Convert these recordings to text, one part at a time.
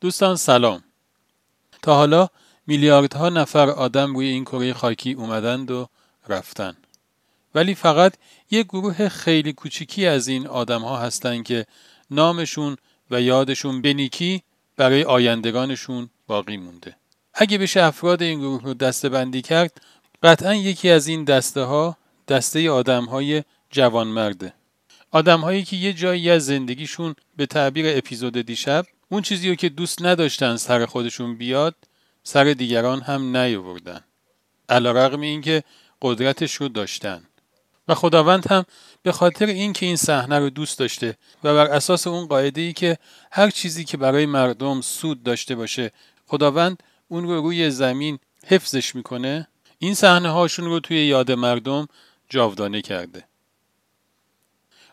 دوستان سلام. تا حالا میلیاردها نفر آدم روی این کره خاکی اومدند و رفتن. ولی فقط یک گروه خیلی کوچیکی از این آدم ها هستند که نامشون و یادشون بنیکی برای آیندگانشون باقی مونده. اگه بشه افراد این گروه رو دسته بندی کرد قطعا یکی از این دسته ها دسته آدم های جوانمرده. آدم هایی که یه جایی از زندگیشون به تعبیر اپیزود دیشب اون چیزی رو که دوست نداشتن سر خودشون بیاد سر دیگران هم نیاوردن. علا رقم این که قدرتش رو داشتن. و خداوند هم به خاطر اینکه این صحنه رو دوست داشته و بر اساس اون قاعده ای که هر چیزی که برای مردم سود داشته باشه خداوند اون رو روی زمین حفظش می‌کنه این صحنه هاشون رو توی یاد مردم جاودانه کرده.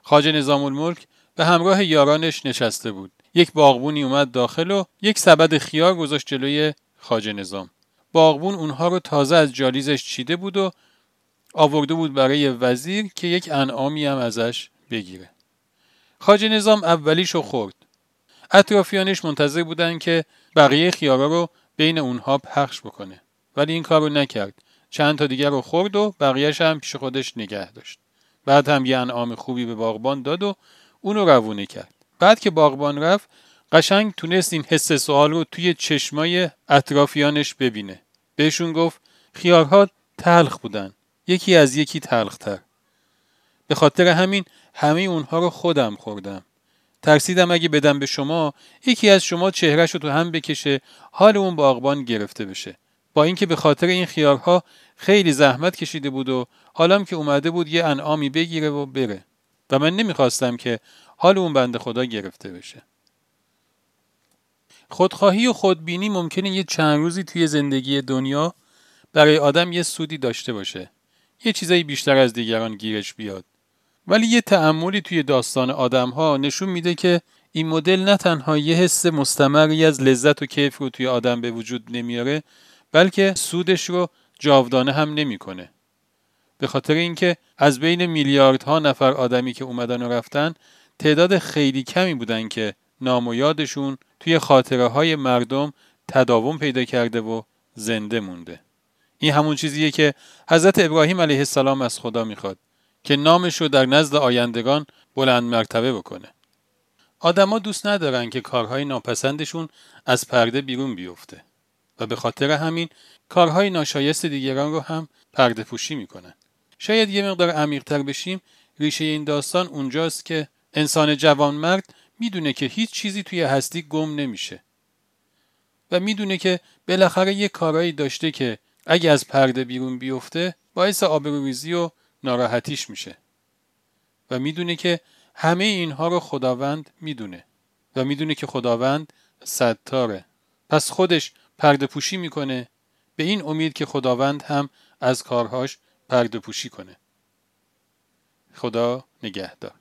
خاج نظام الملک به همراه یارانش نشسته بود. یک باغبونی اومد داخل و یک سبد خیار گذاشت جلوی خاج نظام. باغبون اونها رو تازه از جالیزش چیده بود و آورده بود برای وزیر که یک انعامی هم ازش بگیره. خاج نظام اولیشو خورد. اطرافیانش منتظر بودن که بقیه خیارا رو بین اونها پخش بکنه. ولی این کار رو نکرد. چند تا دیگر رو خورد و بقیهش هم پیش خودش نگه داشت. بعد هم یه انعام خوبی به باغبان داد و اونو روونه کرد. بعد که باغبان رفت قشنگ تونست این حس سوال رو توی چشمای اطرافیانش ببینه. بهشون گفت خیارها تلخ بودن. یکی از یکی تلختر. به خاطر همین همه اونها رو خودم خوردم. ترسیدم اگه بدم به شما یکی از شما چهرش رو تو هم بکشه حال اون باغبان گرفته بشه. با اینکه به خاطر این خیارها خیلی زحمت کشیده بود و حالم که اومده بود یه انعامی بگیره و بره. و من نمی‌خواستم که حال اون بنده خدا گرفته بشه. خودخواهی و خودبینی ممکنه یه چند روزی توی زندگی دنیا برای آدم یه سودی داشته باشه. یه چیزایی بیشتر از دیگران گیرش بیاد. ولی یه تعملی توی داستان آدم ها نشون میده که این مدل نه تنها یه حس مستمری از لذت و کیف رو توی آدم به وجود نمیاره بلکه سودش رو جاودانه هم نمی‌کنه. به خاطر اینکه از بین میلیاردها نفر آدمی که اومدن و رفتن تعداد خیلی کمی بودن که نام و یادشون توی خاطره های مردم تداوم پیدا کرده و زنده مونده. این همون چیزیه که حضرت ابراهیم علیه السلام از خدا می‌خواد که نامش رو در نزد آیندگان بلند مرتبه بکنه. آدما دوست ندارن که کارهای ناپسندشون از پرده بیرون بیفته و به خاطر همین کارهای ناشایست دیگران رو هم پرده پوشی می‌کنن. شاید یه مقدار عمیقتر بشیم ریشه این داستان اونجاست که انسان جوانمرد می‌دونه که هیچ چیزی توی هستی گم نمیشه. و می‌دونه که بالاخره یه کارایی داشته که اگه از پرده بیرون بیفته باعث آبروریزی و ناراحتیش میشه. و می‌دونه که همه اینها رو خداوند می‌دونه. و می‌دونه که خداوند ستاره. پس خودش پرده پوشی می‌کنه به این امید که خداوند هم از کارهاش پرده پوشی کنه. خدا نگهدار.